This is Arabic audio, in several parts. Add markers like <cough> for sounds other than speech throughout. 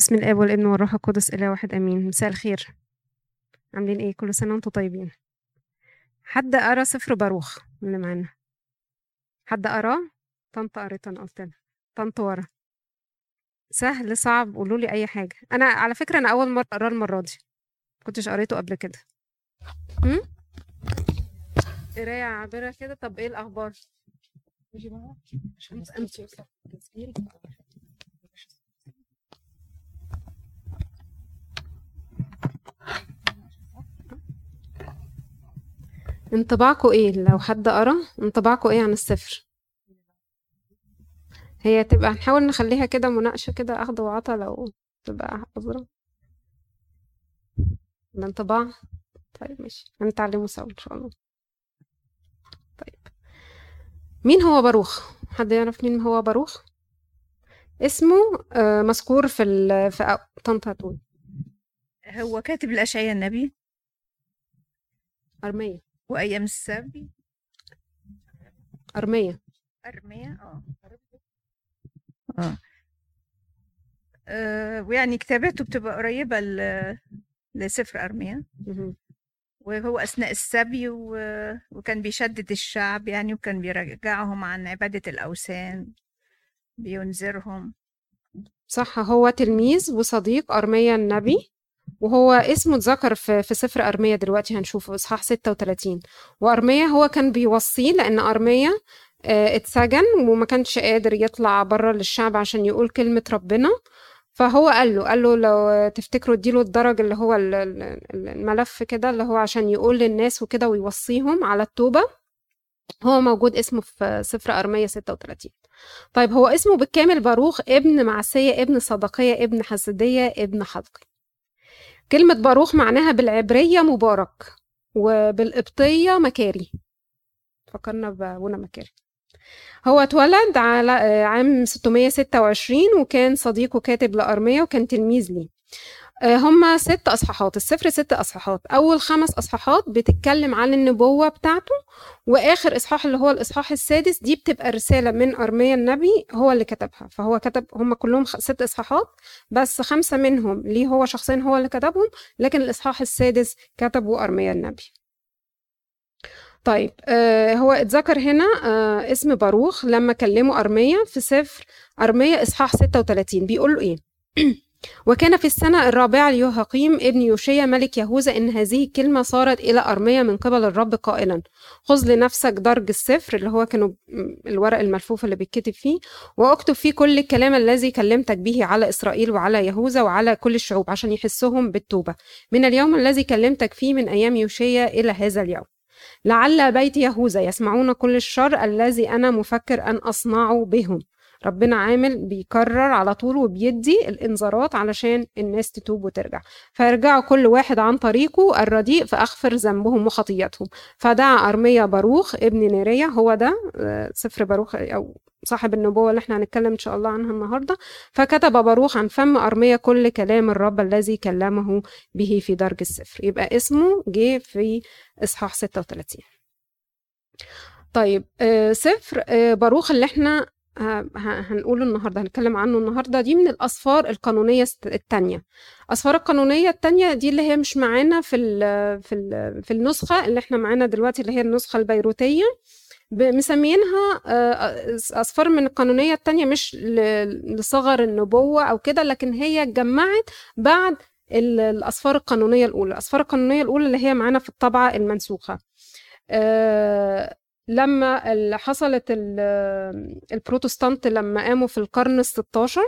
بسم الآب والابن والروح القدس إله واحد آمين. مساء الخير. عاملين إيه؟ كل سنة وأنتم طيبين. حد قرأ سفر باروخ اللي معانا. حد قراه طنط قريت أنا قلت لها طنط ورا. سهل صعب قولوا لي أي حاجة. أنا على فكرة أنا أول مرة أقراه المرة دي. كنتش قريته قبل كده. هم؟ قراية عابرة كده؟ طب إيه الأخبار؟ انطباعكم إيه؟ لو حد قرا انطباعكم إيه عن السفر؟ هي تبقى هنحاول نخليها كده مناقشة كده أخد وعطا لو تبقى حاضرة. الانطباع طيب ماشي هنتعلمه سوا إن شاء الله. طيب مين هو باروخ حد يعرف مين هو باروخ اسمه آه، مذكور في ال في أ- طنط هتقول. هو كاتب الأشعياء النبي. أرمية. وأيام السبي أرمية. أرمية؟ آه. آه. آه، ويعني كتاباته بتبقى قريبة لسفر أرميا. وهو أثناء السبي و- وكان بيشدد الشعب يعني وكان بيرجعهم عن عبادة الأوثان بينذرهم. صح هو تلميذ وصديق أرميا النبي. وهو اسمه اتذكر في في سفر أرميا دلوقتي هنشوفه. إصحاح 36 وأرميا هو كان بيوصيه لأن أرميا آه، اتسجن وما كانش قادر يطلع بره للشعب عشان يقول كلمة ربنا. فهو قال له قال له لو تفتكروا اديله الدرج اللي هو ال- ال- الملف كده اللي هو عشان يقول للناس وكده ويوصيهم على التوبة. هو موجود اسمه في سفر أرميا 36 طيب هو اسمه بالكامل باروخ ابن معسية ابن صدقية ابن حسدية ابن حدقي كلمة باروخ معناها بالعبرية مبارك وبالقبطية مكاري. فكرنا بابونا مكاري. هو اتولد على آه، عام 626 وكان صديقه كاتب لأرميا وكان تلميذ ليه. آه، هما ست أصحاحات. السفر ست أصحاحات. أول خمس أصحاحات بتتكلم عن النبوة بتاعته وآخر إصحاح اللي هو الإصحاح السادس دي بتبقى رسالة من أرميا النبي هو اللي كتبها. فهو كتب هما كلهم ست إصحاحات بس خمسة منهم ليه هو شخصيا هو اللي كتبهم لكن الإصحاح السادس كتبه أرميا النبي. طيب آه هو اتذكر هنا آه اسم باروخ لما كلمه أرميا في سفر أرميا إصحاح 36 بيقول له إيه؟ <clears throat> وكان في السنة الرابعة ليهاقيم ابن يوشيا ملك يهوذا إن هذه الكلمة صارت إلى أرميا من قبل الرب قائلا. خذ لنفسك درج السفر اللي هو كانوا الورق الملفوف اللي بيتكتب فيه واكتب فيه كل الكلام الذي كلمتك به على إسرائيل وعلى يهوذا وعلى كل الشعوب عشان يحسهم بالتوبة. من اليوم الذي كلمتك فيه من أيام يوشيا إلى هذا اليوم. لعل بيت يهوذا يسمعون كل الشر الذي أنا مفكر أن أصنعه بهم. ربنا عامل بيكرر على طول وبيدي الإنذارات علشان الناس تتوب وترجع. فيرجعوا كل واحد عن طريقه الرديء فأغفر ذنبهم وخطيتهم فدعا أرميا باروخ ابن نيريا هو ده آه، سفر باروخ أو صاحب النبوة اللي إحنا هنتكلم إن شاء الله عنها النهاردة. فكتب باروخ عن فم أرميا كل كلام الرب الذي كلمه به في درج السفر. يبقى اسمه جه في إصحاح 36 طيب آه، سفر آه، باروخ اللي إحنا هنقوله النهارده هنتكلم عنه النهارده. دي من الأسفار القانونية التانية. الاسفار القانونية التانية دي اللي هي مش معانا في ال في ال في النسخة اللي إحنا معانا دلوقتي اللي هي النسخة البيروتية. ب- مسميينها آه، من القانونية التانية مش لصغر النبوة أو كده لكن هي اتجمعت بعد ال- الأسفار القانونية الأولى. الأسفار القانونية الأولى اللي هي معانا في الطبعة المنسوخة. آه، لما ال- حصلت ال- البروتستانت لما قاموا في القرن الستاشر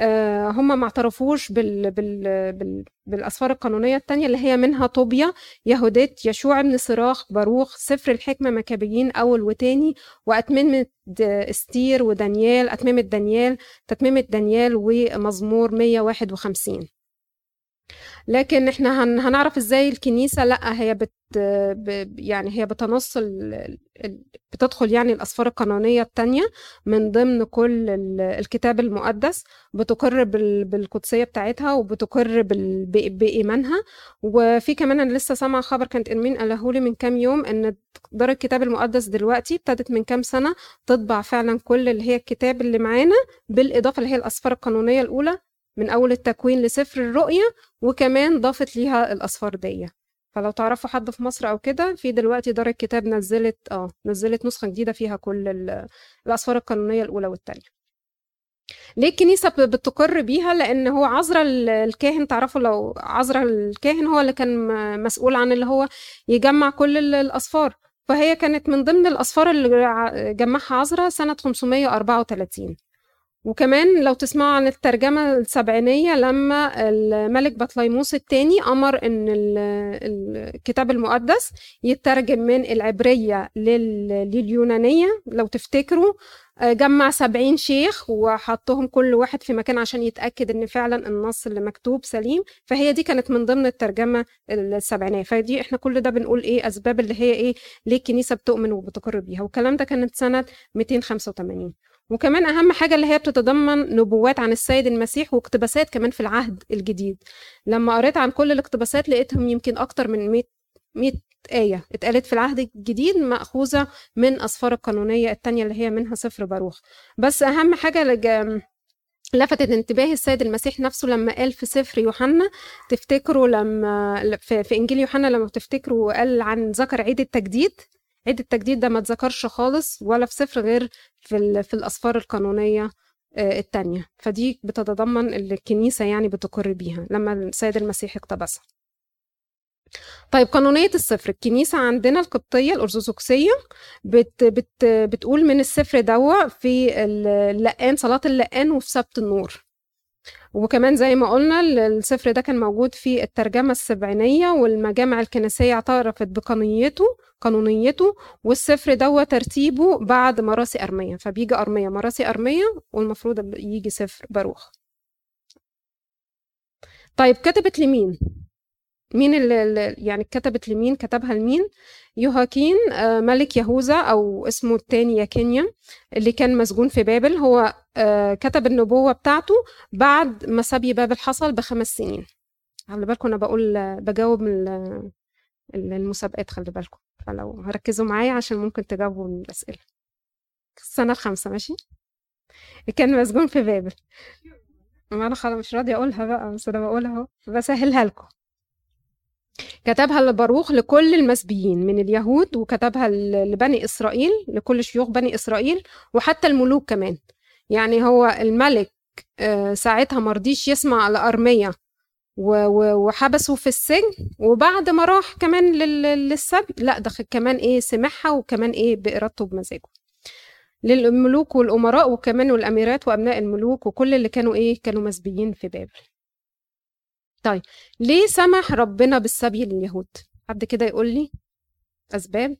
آه، هم ما اعترفوش بال بال بال بالأسفار القانونية التانية اللي هي منها طوبيا يهوديت يشوع بن صراخ باروخ سفر الحكمة مكابيين أول وتاني واتممه د- إستير ودانيال اتممه دانيال تتممه دانيال ومزمور 151 لكن إحنا هن هنعرف إزاي الكنيسة لأ هي بت يعني هي بتنص ال- بتدخل يعني الأسفار القانونية التانية من ضمن كل ال- الكتاب المقدس بتقر بال- بالقدسية بتاعتها وبتقر بال- ب- بإيمانها. وفي كمان أنا لسه سامعة خبر كانت إرمين قالهولي من كام يوم إن دار الكتاب المقدس دلوقتي ابتدت من كام سنة تطبع فعلا كل اللي هي الكتاب اللي معانا بالإضافة اللي هي الأسفار القانونية الأولى من أول التكوين لسفر الرؤيا وكمان ضافت ليها الاصفار دي فلو تعرفوا حد في مصر أو كده في دلوقتي دار الكتاب نزلت آه نزلت نسخة جديدة فيها كل ال- الأسفار القانونية الأولى والثانيه ليه الكنيسة بتقر بيها؟ لأن هو عذرا ال- الكاهن تعرفوا لو عذرا الكاهن هو اللي كان مسؤول عن اللي هو يجمع كل ال- الأسفار. فهي كانت من ضمن الأسفار اللي جمعها عذرا سنة 534 وكمان لو تسمعوا عن الترجمة السبعينية لما الملك بطليموس الثاني أمر إن ال- الكتاب المقدس يترجم من العبرية لل- لليونانية. لو تفتكروا آه، جمع سبعين شيخ وحطهم كل واحد في مكان عشان يتأكد إن فعلا النص اللي مكتوب سليم. فهي دي كانت من ضمن الترجمة السبعينية. فدي إحنا كل ده بنقول إيه؟ أسباب اللي هي إيه؟ ليه الكنيسة بتؤمن وبتقر بيها. والكلام ده كانت سنة 285 وكمان أهم حاجة اللي هي بتتضمن نبوات عن السيد المسيح واقتباسات كمان في العهد الجديد. لما قريت عن كل الاقتباسات لقيتهم يمكن أكتر من 100 100 آية اتقالت في العهد الجديد مأخوذة من أسفار القانونية التانية اللي هي منها سفر باروخ بس أهم حاجة لج... لفتت انتباهي السيد المسيح نفسه لما قال في سفر يوحنا تفتكروا لما في, إنجيل يوحنا لما تفتكروا قال عن ذكر عيد التجديد؟ عيد التجديد ده ما اتذكرش خالص ولا في سفر غير في في الأسفار القانونية آه، التانية. فدي بتتضمن الكنيسة يعني بتقر بيها لما السيد المسيح اقتبسها. طيب قانونية السفر. الكنيسة عندنا القبطية الأرثوذكسية بت بت بتقول من السفر دوا في اللقان صلاة اللقان وفي سبت النور. وكمان زي ما قلنا ال- السفر ده كان موجود في الترجمة السبعينية والمجامع الكنسية اعترفت بقانونيته قانونيته والسفر ده ترتيبه بعد مراسي أرمية فبيجي أرمية مراسي أرمية والمفروض يجي سفر باروخ طيب كتبت لمين؟ مين اللي يعني كتبت لمين كتبها لمين؟ يوهاكين آه، ملك يهوذا أو اسمه التاني ياكينيا اللي كان مسجون في بابل. هو آه، كتب النبوة بتاعته بعد ما سبي بابل حصل بخمس سنين. خلي بالكم أنا بقول بجاوب ال- ال- المسابقات خلي بالكم. فلو هركزوا معايا عشان ممكن تجاوبوا من الأسئلة. السنة الخامسة ماشي؟ كان مسجون في بابل. ما أنا خلاص مش راضية أقولها بقى بس أنا بقولها أهو. بسهلها لكم. كتبها لباروخ لكل المسبيين من اليهود وكتبها لبني إسرائيل لكل شيوخ بني إسرائيل وحتى الملوك كمان. يعني هو الملك آه، ساعتها مرضيش يسمع لأرمية وحبسه في السجن وبعد ما راح كمان لل- للسبي لا ده كمان إيه سمعها وكمان إيه بإرادته بمزاجه. للملوك والأمراء وكمان والأميرات وأبناء الملوك وكل اللي كانوا إيه كانوا مسبيين في بابل. طيب ليه سمح ربنا بالسبي لليهود؟ حد كده يقول لي؟ أسباب؟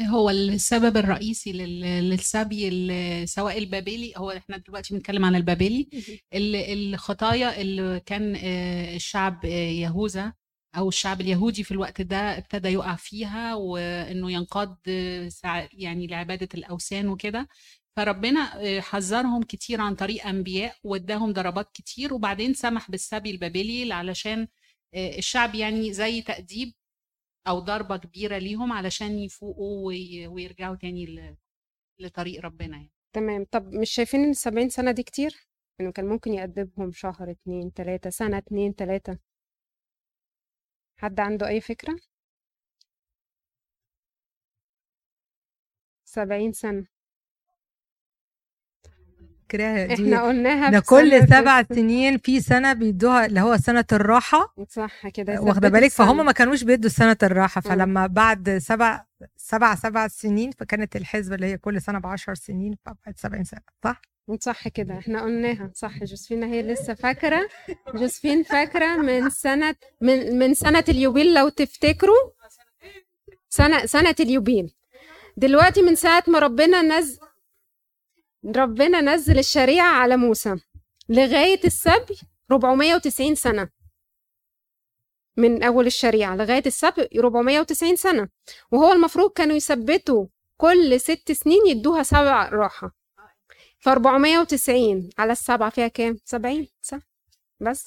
هو السبب الرئيسي لل- للسبي سواء البابلي هو إحنا دلوقتي بنتكلم عن البابلي. ال- الخطايا اللي كان آه، الشعب يهوذا أو الشعب اليهودي في الوقت ده ابتدى يقع فيها وإنه ينقاد آه، يعني لعبادة الأوثان وكده. فربنا آه، حذرهم كتير عن طريق أنبياء واداهم ضربات كتير وبعدين سمح بالسبي البابلي علشان آه، الشعب يعني زي تأديب أو ضربة كبيرة ليهم علشان يفوقوا وي- ويرجعوا تاني لطريق ربنا يعني. تمام. طب مش شايفين إن السبعين سنة دي كتير؟ إنه كان ممكن يأدبهم شهر اتنين تلاتة سنة اتنين تلاتة. حد عنده أي فكرة؟ سبعين سنة. فاكراها دي. إحنا قلناها ده كل سبع سنين في سنة بيدوها اللي هو سنة الراحة. صح كده يثبتوا بالك. فهم ما كانوش بيدوا سنة الراحة. مم. فلما بعد سبع سبع سبع سنين فكانت الحسبة اللي هي كل سنة بعشر سنين فبقت سبعين سنة. صح؟ صح كده إحنا قلناها. صح جوزفينا هي لسه فاكرة. جوزفين فاكرة من سنة من من سنة اليوبيل لو تفتكروا. سنة سنة اليوبيل. دلوقتي من ساعة ما ربنا نزل ربنا نزل الشريعة على موسى لغاية السبي 490 سنة. من أول الشريعة لغاية السبي 490 سنة. وهو المفروض كانوا يثبتوا كل ست سنين يدوها سبع راحة. ف 490 على السبعة فيها كام؟ 70 صح؟ بس.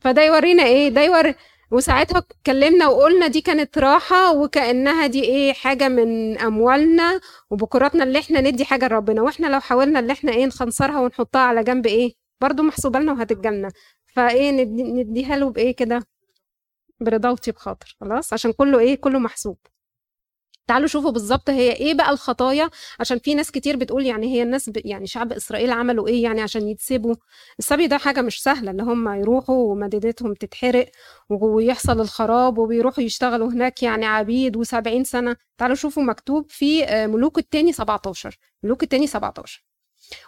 فده يورينا إيه؟ ده يوري وساعتها اتكلمنا وقلنا دي كانت راحة وكأنها دي إيه حاجة من أموالنا وبكراتنا اللي إحنا ندي حاجة لربنا. وإحنا لو حاولنا اللي إحنا إيه نخنصرها ونحطها على جنب إيه برضو محسوبة لنا وهتتجلنا فإيه ندي نديها له بإيه كده؟ برضا وطيب خاطر خلاص؟ عشان كله إيه كله محسوب. تعالوا شوفوا بالظبط هي إيه بقى الخطايا عشان في ناس كتير بتقول يعني هي الناس ب... يعني شعب إسرائيل عملوا إيه يعني عشان يتسبوا السبي ده حاجة مش سهلة اللي هم يروحوا ومدينتهم تتحرق ويحصل الخراب وبيروحوا يشتغلوا هناك يعني عبيد و70 سنة. تعالوا شوفوا مكتوب في آه، ملوك التاني 17 ملوك التاني 17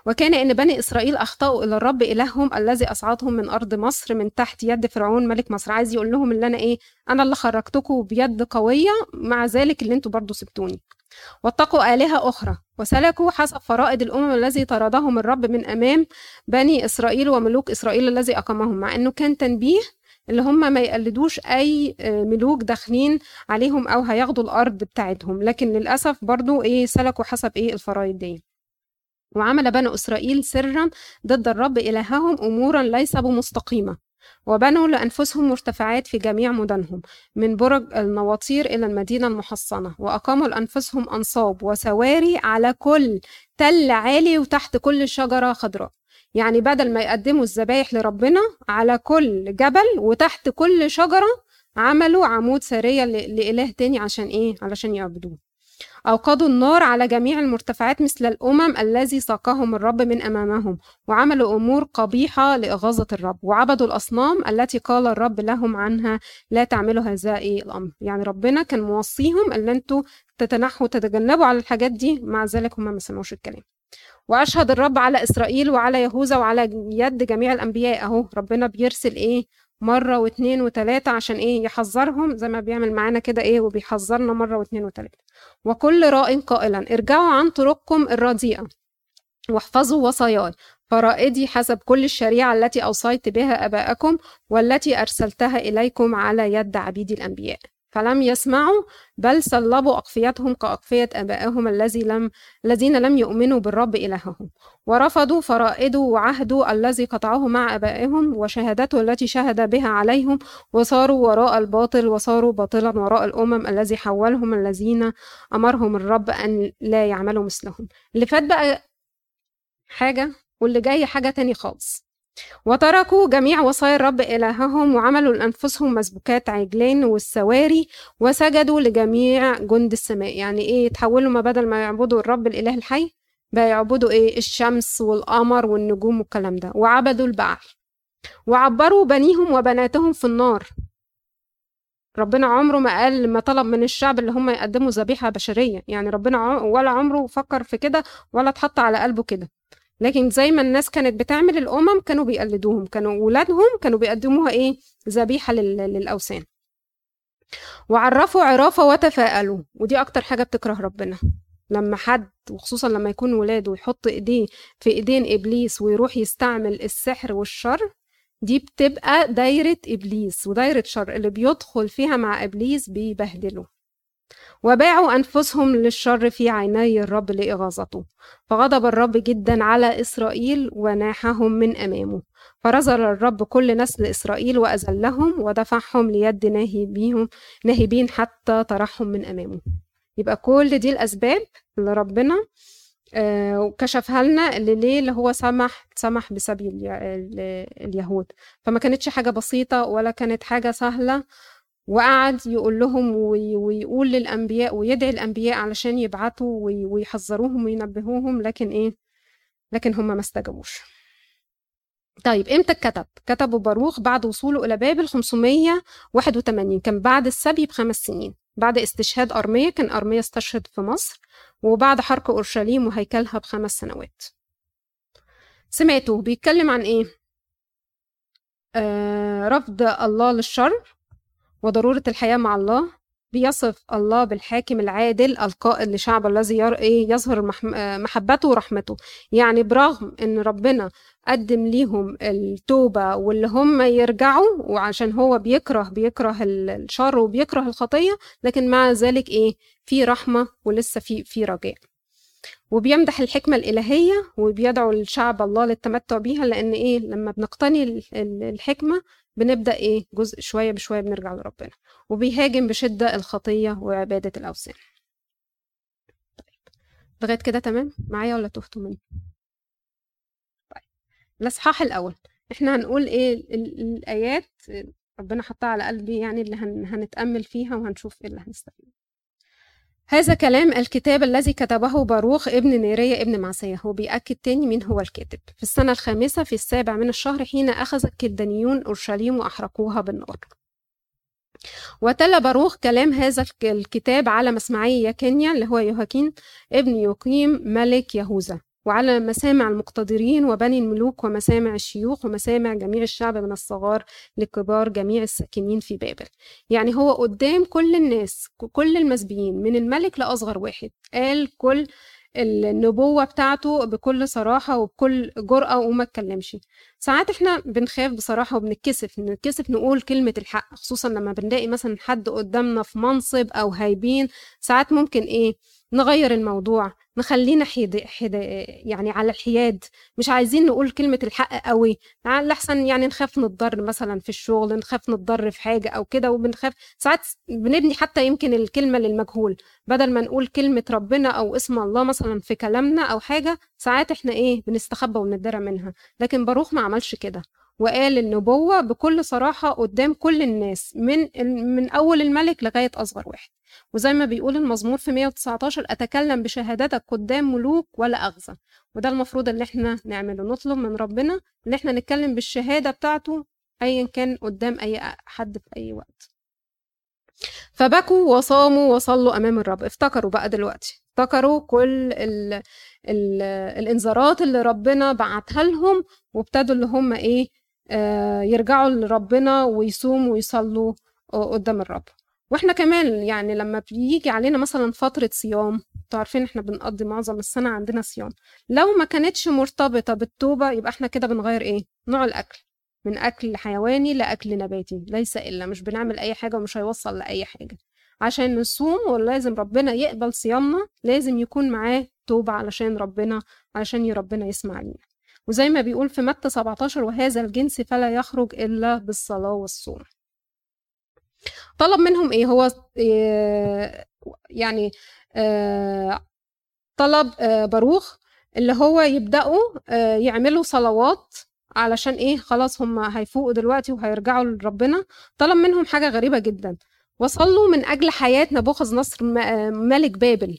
وكان إن بني إسرائيل أخطأوا إلى الرب إلههم الذي أصعدهم من أرض مصر من تحت يد فرعون ملك مصر. عايز يقول لهم اللي أنا إيه أنا اللي خرجتكم بيد قوية مع ذلك اللي أنتوا برضو سبتوني. واتقوا آلهة أخرى وسلكوا حسب فرائض الأمم الذي طردهم الرب من أمام بني إسرائيل وملوك إسرائيل الذي أقامهم. مع أنه كان تنبيه اللي هم ما يقلدوش أي آه، ملوك داخلين عليهم أو هياخدوا الأرض بتاعتهم. لكن للأسف برضو إيه سلكوا حسب إيه الفرائض دي. وعمل بنو إسرائيل سرا ضد الرب إلههم أمورا ليس بمستقيمة وبنوا لأنفسهم مرتفعات في جميع مدنهم من برج النواطير إلى المدينة المحصنة وأقاموا لأنفسهم أنصاب وسواري على كل تل عالي وتحت كل شجرة خضراء يعني بدل ما يقدموا الذبايح لربنا على كل جبل وتحت كل شجرة عملوا عمود سارية لإله تاني عشان إيه؟ علشان يعبدوه أوقدوا النار على جميع المرتفعات مثل الأمم الذي ساقهم الرب من أمامهم وعملوا أمور قبيحة لإغاظة الرب وعبدوا الأصنام التي قال الرب لهم عنها لا تعملوا هذا إيه الأمر. يعني ربنا كان موصيهم أن أنتوا تتنحوا تتجنبوا على الحاجات دي مع ذلك هم ما سمعوش الكلام. وأشهد الرب على إسرائيل وعلى يهوذا وعلى يد جميع الأنبياء أهو ربنا بيرسل إيه؟ مرة واتنين وتلاتة عشان إيه يحذرهم زي ما بيعمل معانا كده إيه وبيحذرنا مرة واتنين وتلاتة. وكل راء قائلا ارجعوا عن طرقكم الرديئة واحفظوا وصاياي. فرائدي حسب كل الشريعة التي أوصيت بها أباءكم والتي أرسلتها إليكم على يد عبيد الأنبياء. فلم يسمعوا بل صلبوا أقفيتهم كأقفية آبائهم الذي لم الذين لم يؤمنوا بالرب إلههم. ورفضوا فرائده وعهده الذي قطعه مع آبائهم وشهادته التي شهد بها عليهم وصاروا وراء الباطل وصاروا باطلا وراء الأمم الذي حولهم الذين أمرهم الرب أن لا يعملوا مثلهم. اللي فات بقى حاجة واللي جاي حاجة تاني خالص. وتركوا جميع وصايا الرب إلههم وعملوا لأنفسهم مسبوكات عجلين والسواري وسجدوا لجميع جند السماء. يعني إيه؟ تحولوا ما بدل ما يعبدوا الرب الإله الحي بقى يعبدوا إيه؟ الشمس والقمر والنجوم والكلام ده. وعبدوا البعل وعبروا بنيهم وبناتهم في النار. ربنا عمره ما قال ما طلب من الشعب اللي هم يقدموا ذبيحة بشرية. يعني ربنا ولا عمره فكر في كده ولا اتحط على قلبه كده. لكن زي ما الناس كانت بتعمل الأمم كانوا بيقلدوهم كانوا ولادهم كانوا بيقدموها إيه؟ ذبيحة لل- للأوثان. وعرفوا عرافة وتفاءلوا. ودي أكتر حاجة بتكره ربنا. لما حد وخصوصا لما يكون ولاده يحط إيديه في إيدين إبليس ويروح يستعمل السحر والشر دي بتبقى دايرة إبليس ودايرة شر اللي بيدخل فيها مع إبليس بيبهدله. وباعوا أنفسهم للشر في عيني الرب لإغاظته. فغضب الرب جدا على إسرائيل وناحهم من أمامه. فرزل الرب كل نسل إسرائيل وأذلهم ودفعهم ليد ناهبيهم ناهبين حتى طرحهم من أمامه. يبقى كل دي الأسباب اللي ربنا آه، كشفها لنا اللي ليه اللي هو سمح سمح بسبي الي- ال- اليهود. فما كانتش حاجة بسيطة ولا كانت حاجة سهلة. وقعد يقول لهم وي- ويقول للأنبياء ويدعي الأنبياء علشان يبعتوا وي- ويحذروهم وينبهوهم لكن إيه لكن هم ما استجابوش طيب إمتى اتكتب؟ كتبوا باروخ بعد وصوله إلى بابل 581 كان بعد السبي بخمس سنين بعد استشهاد أرميا كان أرميا استشهد في مصر وبعد حرق أورشليم وهيكلها بخمس سنوات سمعته بيتكلم عن إيه؟ آه رفض الله للشر وضرورة الحياة مع الله بيصف الله بالحاكم العادل القائد لشعب الذي. إيه؟ يظهر محبته ورحمته. يعني برغم إن ربنا قدم ليهم التوبة واللي هم يرجعوا وعشان هو بيكره بيكره ال- الشر وبيكره الخطية لكن مع ذلك إيه؟ في رحمة ولسه في في رجاء. وبيمدح الحكمة الإلهية وبيدعو الشعب الله للتمتع بيها لأن إيه؟ لما بنقتني ال- ال- الحكمة بنبدأ إيه؟ جزء شوية بشوية بنرجع لربنا. وبيهاجم بشدة الخطية وعبادة الأوثان. لغاية كده تمام؟ معايا ولا تهتوا مني طيب. الإصحاح الأول. إحنا هنقول إيه؟ ال- ال- الآيات ربنا حطها على قلبي يعني اللي هن هنتأمل فيها وهنشوف إيه اللي هنستفيد. هذا كلام الكتاب الذي كتبه باروخ ابن نيرية ابن معسية هو بيأكد تاني مين هو الكاتب. في السنة الخامسة في السابع من الشهر حين أخذ الكلدانيون أورشليم وأحرقوها بالنار. وتلا باروخ كلام هذا الك- الكتاب على مسمعي يكنيا اللي هو يوهاكين ابن يقيم ملك يهوذا. وعلى مسامع المقتدرين وبني الملوك ومسامع الشيوخ ومسامع جميع الشعب من الصغار لكبار جميع الساكنين في بابل. يعني هو قدام كل الناس كل المسبيين من الملك لأصغر واحد. قال كل النبوة بتاعته بكل صراحة وبكل جرأة وما اتكلمش. ساعات إحنا بنخاف بصراحة وبنتكسف نتكسف نقول كلمة الحق خصوصا لما بنلاقي مثلا حد قدامنا في منصب أو هايبين. ساعات ممكن إيه؟ نغير الموضوع نخلينا حيد حيد يعني على الحياد. مش عايزين نقول كلمة الحق قوي. لحسن يعني نخاف نتضر مثلا في الشغل نخاف نتضر في حاجة أو كده وبنخاف ساعات بنبني حتى يمكن الكلمة للمجهول. بدل ما نقول كلمة ربنا أو اسم الله مثلا في كلامنا أو حاجة ساعات إحنا إيه بنستخبى ونتدرى منها. لكن باروخ ما عملش كده. وقال النبوة بكل صراحة قدام كل الناس من من أول الملك لغاية أصغر واحد. وزي ما بيقول المزمور في 119 أتكلم بشهادتك قدام ملوك ولا أغزى. وده المفروض اللي إحنا نعمله نطلب من ربنا إن إحنا نتكلم بالشهادة بتاعته أيا كان قدام أي حد في أي وقت. فبكوا وصاموا وصلوا أمام الرب. افتكروا بقى دلوقتي. افتكروا كل ال ال الإنذارات اللي ربنا بعتها لهم وابتدوا اللي هم إيه آه يرجعوا لربنا ويصوموا ويصلوا قدام الرب. وإحنا كمان يعني لما بيجي علينا مثلا فترة صيام أنتوا عارفين إحنا بنقضي معظم السنة عندنا صيام. لو ما كانتش مرتبطة بالتوبة يبقى إحنا كده بنغير إيه؟ نوع الأكل. من أكل حيواني لأكل نباتي. ليس إلا. مش بنعمل أي حاجة ومش هيوصل لأي حاجة. عشان نصوم ولازم ربنا يقبل صيامنا لازم يكون معاه توبة علشان ربنا علشان ربنا يسمع لنا وزي ما بيقول في متى 17 وهذا الجنس فلا يخرج إلا بالصلاة والصوم. طلب منهم إيه؟ هو إيه يعني إيه طلب إيه باروخ اللي هو يبدأوا إيه يعملوا صلوات علشان إيه؟ خلاص هم هيفوقوا دلوقتي وهيرجعوا لربنا. طلب منهم حاجة غريبة جدا. وصلوا من أجل حياة نبوخذ نصر ملك بابل.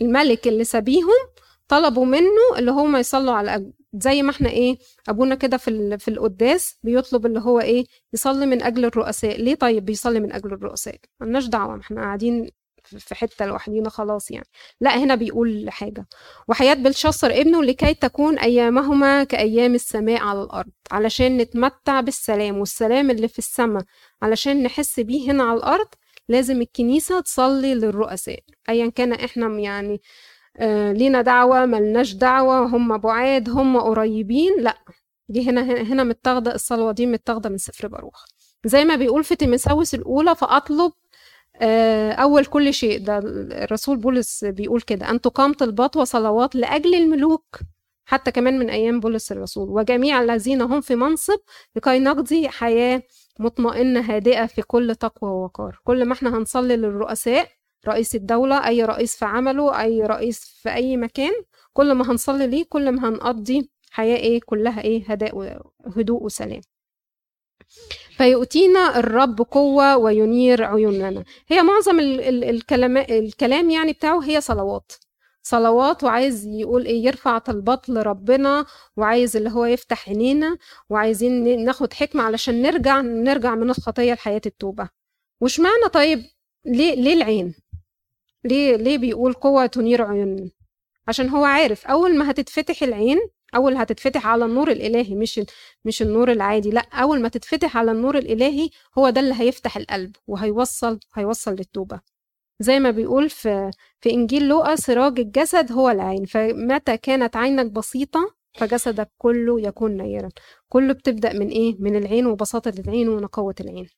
الملك اللي سبيهم طلبوا منه اللي هم يصلوا على زي ما إحنا إيه ابونا كده في في القداس بيطلب اللي هو إيه يصلي من أجل الرؤساء. ليه طيب بيصلي من أجل الرؤساء؟ ملناش دعوة إحنا قاعدين في حتة لوحدينا خلاص يعني. لا هنا بيقول حاجة. وحياة بلشصر ابنه لكي تكون أيامهما كأيام السماء على الأرض علشان نتمتع بالسلام. والسلام اللي في السماء علشان نحس بيه هنا على الأرض لازم الكنيسة تصلي للرؤساء. ايا كان إحنا يعني لينا دعوة ملناش دعوة هم بعاد هم قريبين. لا دي هنا هنا متاخدة الصلوة دي متاخدة من سفر باروخ زي ما بيقول في تيمساوس الأولى فأطلب آه أول كل شيء. ده الرسول بولس بيقول كده أن تقام طلبات وصلوات لأجل الملوك حتى كمان من أيام بولس الرسول. وجميع الذين هم في منصب لكي نقضي حياة مطمئنة هادئة في كل تقوى ووقار. كل ما إحنا هنصلي للرؤساء رئيس الدولة أي رئيس في عمله أي رئيس في أي مكان كل ما هنصلي ليه كل ما هنقضي حياة إيه كلها إيه هداء هدوء وسلام. فيؤتينا الرب قوة وينير عيوننا. هي معظم ال ال الكلام, الكلام يعني بتاعه هي صلوات. صلوات وعايز يقول إيه يرفع طلبات لربنا وعايز اللي هو يفتح عينينا وعايزين ناخد حكمة علشان نرجع نرجع من الخطية لحياة التوبة. وش معنى طيب؟ ليه ليه العين؟ ليه ليه بيقول قوة تنير عيون؟ عشان هو عارف أول ما هتتفتح العين أول هتتفتح على النور الإلهي مش مش النور العادي لأ أول ما تتفتح على النور الإلهي هو ده اللي هيفتح القلب وهيوصل هيوصل للتوبة. زي ما بيقول في في إنجيل لوقا سراج الجسد هو العين فمتى كانت عينك بسيطة فجسدك كله يكون نيرا. كله بتبدأ من إيه؟ من العين وبساطة العين ونقوة العين.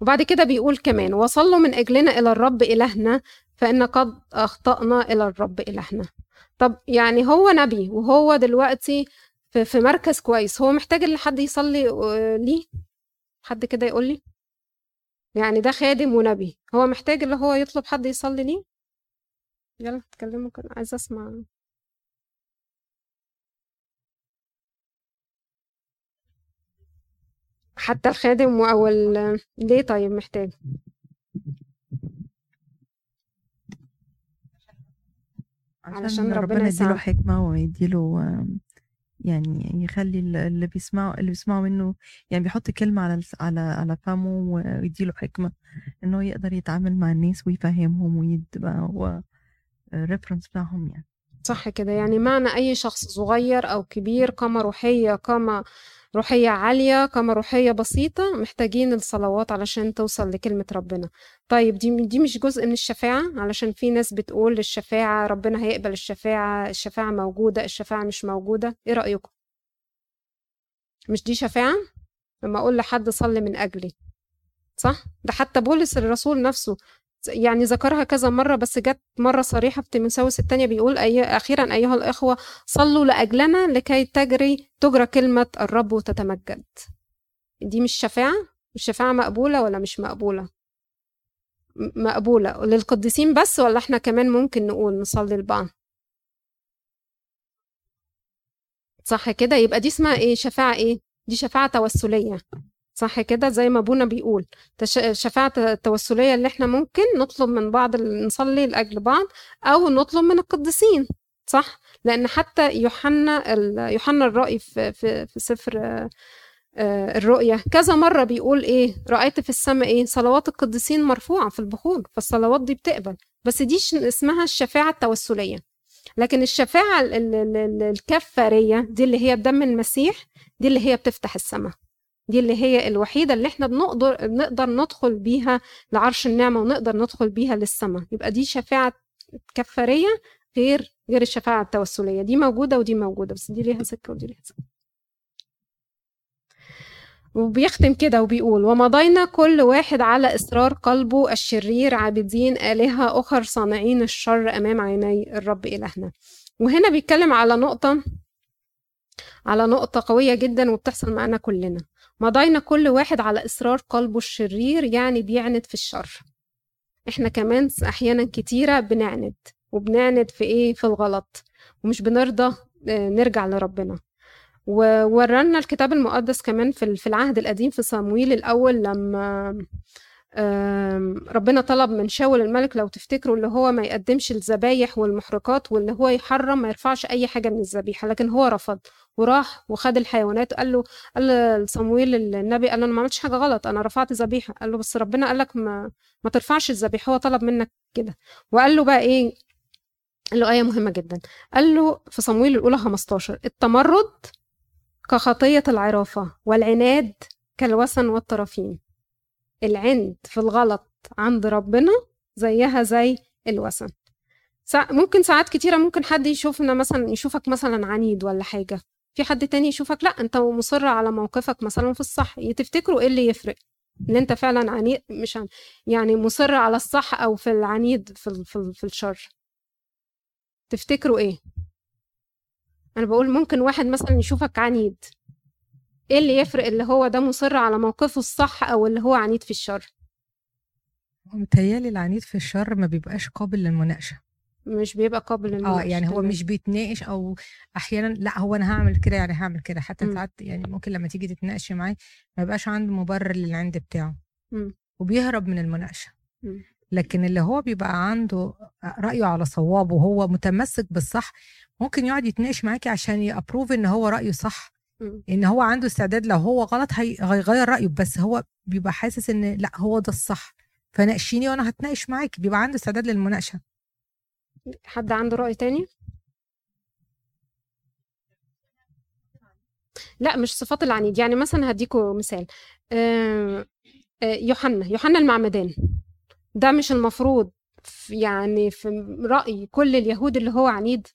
وبعد كده بيقول كمان وصلوا من أجلنا إلى الرب إلهنا فإن قد أخطأنا إلى الرب إلهنا. طب يعني هو نبي وهو دلوقتي في, مركز كويس. هو محتاج إن حد يصلي آه، ليه؟ حد كده يقول لي؟ يعني ده خادم ونبي. هو محتاج اللي هو يطلب حد يصلي ليه؟ يلا اتكلموا كده. عايزة أسمع. حتى الخادم أو ال- ليه طيب محتاج علشان ربنا ربنا يديله. حكمة ويديله يعني يخلي ال- اللي بيسمعوا اللي بيسمعوا منه يعني بيحط كلمة على على على فمه ويديله حكمة إنه يقدر يتعامل مع الناس ويفهمهم ويبقى هو الريفرنس بتاعهم يعني صح كده يعني معنى أي شخص صغير أو كبير قامة روحية قامة روحية عالية قامة روحية بسيطة محتاجين الصلوات علشان توصل لكلمة ربنا. طيب دي دي مش جزء من الشفاعة؟ علشان في ناس بتقول الشفاعة ربنا هيقبل الشفاعة الشفاعة موجودة الشفاعة مش موجودة. إيه رأيكم؟ مش دي شفاعة؟ لما أقول لحد صلي من أجلي صح؟ ده حتى بولس الرسول نفسه يعني ذكرها كذا مرة بس جت مرة صريحة في تيموثاوس الثانية بيقول أي... أخيرا أيها الإخوة صلوا لأجلنا لكي تجري تجرى كلمة الرب وتتمجد. دي مش شفاعة؟ مش شفاعة مقبولة ولا مش مقبولة؟ مقبولة. للقديسين بس ولا إحنا كمان ممكن نقول نصلي لبعض؟ صح كده؟ يبقى دي اسمها إيه؟ شفاعة إيه؟ دي شفاعة توسلية. صح كده؟ زي ما أبونا بيقول. الشفاعة التوسلية اللي إحنا ممكن نطلب من بعض نصلي لأجل بعض أو نطلب من القديسين صح؟ لأن حتى يوحنا يوحنا الرأي في في في سفر آه، الرؤيا كذا مرة بيقول إيه رأيت في السماء إيه صلوات القديسين مرفوعة في البخور فالصلوات دي بتقبل. بس دي اسمها الشفاعة التوسلية. لكن الشفاعة ال- ال- ال- ال- الكفارية دي اللي هي بدم المسيح دي اللي هي بتفتح السماء. دي اللي هي الوحيدة اللي إحنا بنقدر نقدر ندخل بيها لعرش النعمة ونقدر ندخل بيها للسماء. يبقى دي شفاعة كفارية غير غير الشفاعة التوسلية. دي موجودة ودي موجودة بس دي ليها سكة ودي ليها سكة. وبيختم كده وبيقول ومضينا كل واحد على إصرار قلبه الشرير عابدين آلهة أخر صانعين الشر أمام عيني الرب إلهنا. وهنا بيتكلم على نقطة على نقطة قوية جدا وبتحصل معانا كلنا. مضينا كل واحد على إصرار قلبه الشرير يعني بيعند في الشر. إحنا كمان أحيانا كتيرة بنعند وبنعند في إيه؟ في الغلط ومش بنرضى آه، نرجع لربنا. وورانا الكتاب المقدس كمان في العهد القديم في صمويل الأول لما ربنا طلب من شاول الملك لو تفتكروا اللي هو ما يقدمش الذبايح والمحرقات واللي هو يحرم ما يرفعش أي حاجة من الذبيحة لكن هو رفض. وراح وخد الحيوانات قال له قال لصمويل النبي قال له أنا ما عملتش حاجة غلط أنا رفعت ذبيحة. قال له بس ربنا قال لك ما ما ترفعش الذبيحة هو طلب منك كده. وقال له بقى إيه؟ قال له آية مهمة جدا. قال له في صمويل الأولى 15 التمرد كخطية العرافة والعناد كالوثن والطرافين العند في الغلط عند ربنا زيها زي الوثن. ممكن ساعات كتيرة ممكن حد يشوفنا مثلا يشوفك مثلا عنيد ولا حاجة. في حد تاني يشوفك لأ أنت مصر على موقفك مثلا في الصح. تفتكروا إيه اللي يفرق؟ إن أنت فعلا عنيد مش عن يعني مصر على الصح أو في العنيد في ال- في, في الشر. تفتكروا إيه؟ أنا بقول ممكن واحد مثلا يشوفك عنيد. إيه اللي يفرق اللي هو ده مصر على موقفه الصح أو اللي هو عنيد في الشر؟ متهيألي العنيد في الشر ما بيبقاش قابل للمناقشة. مش بيبقى قابل آه للمناقشة يعني هو. مش بيتناقش أو أحيانا لأ هو أنا هعمل كده يعني هعمل كده حتى مم. ساعات يعني ممكن لما تيجي تتناقشي معاه ما يبقاش عنده مبرر للعند بتاعه مم. وبيهرب من المناقشة مم. لكن اللي هو بيبقى عنده رأيه على صواب وهو متمسك بالصح ممكن يقعد يتناقش معاكي عشان يأبروف إن هو رأيه صح مم. إن هو عنده استعداد لو هو غلط هي- هيغير رأيه بس هو بيبقى حاسس إن لأ هو ده الصح فناقشيني وأنا هتناقش معاكي بيبقى عنده استعداد للمناقشة حد عنده رأي تاني؟ لا مش صفات العنيد. يعني مثلا هديكوا مثال. آه، آه، يوحنا يوحنا المعمدان. ده مش المفروض في- يعني في رأي كل اليهود اللي هو عنيد.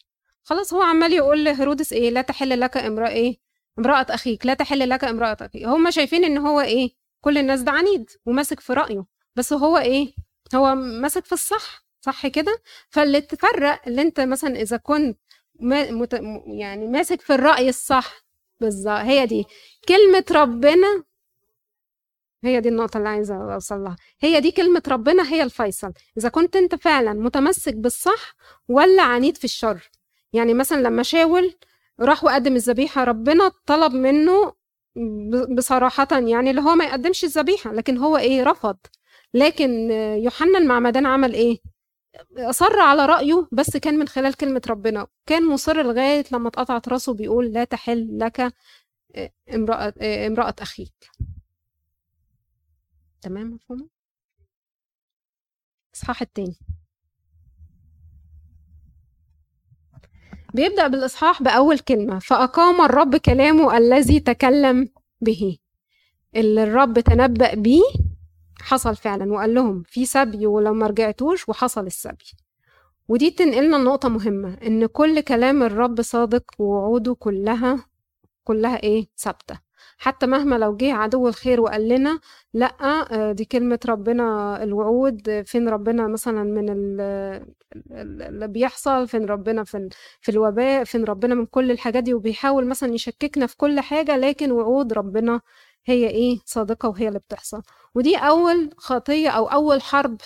خلاص هو عمال يقول لهيرودس إيه؟ لا تحل لك امرأة إيه؟ امرأة أخيك. لا تحل لك امرأة أخيك. هم شايفين إن هو إيه؟ كل الناس ده عنيد وماسك في رأيه. بس هو إيه؟ هو ماسك في الصح. صح كده؟ فاللي تفرق اللي انت مثلا إذا كنت مت... يعني ماسك في الرأي الصح بالظبط هي دي. كلمة ربنا هي دي النقطة اللي عايزة أوصل لها. هي دي كلمة ربنا هي الفيصل. إذا كنت أنت فعلا متمسك بالصح ولا عنيد في الشر؟ يعني مثلا لما شاول راح وقدم الذبيحة ربنا طلب منه بصراحة يعني اللي هو ما يقدمش الذبيحة لكن هو إيه رفض. لكن يوحنا المعمدان عمل إيه؟ أصر على رأيه بس كان من خلال كلمة ربنا كان مصر لغاية لما اتقطعت راسه بيقول لا تحل لك امرأة, امرأة أخيك. تمام مفهوم؟ الإصحاح التاني. بيبدأ بالإصحاح بأول كلمة فأقام الرب كلامه الذي تكلم به اللي الرب تنبأ بيه حصل فعلا وقال لهم في سبي ولو ما رجعتوش وحصل السبي. ودي تنقلنا لنقطة مهمة إن كل كلام الرب صادق ووعوده كلها كلها إيه؟ ثابتة. حتى مهما لو جه عدو الخير وقال لنا لأ آه، دي كلمة ربنا الوعود فين ربنا مثلا من ال- ال- اللي بيحصل فين ربنا في في الوباء فين ربنا من كل الحاجات دي وبيحاول مثلا يشككنا في كل حاجة لكن وعود ربنا هي إيه؟ صادقة وهي اللي بتحصل. ودي أول خطية أو أول حرب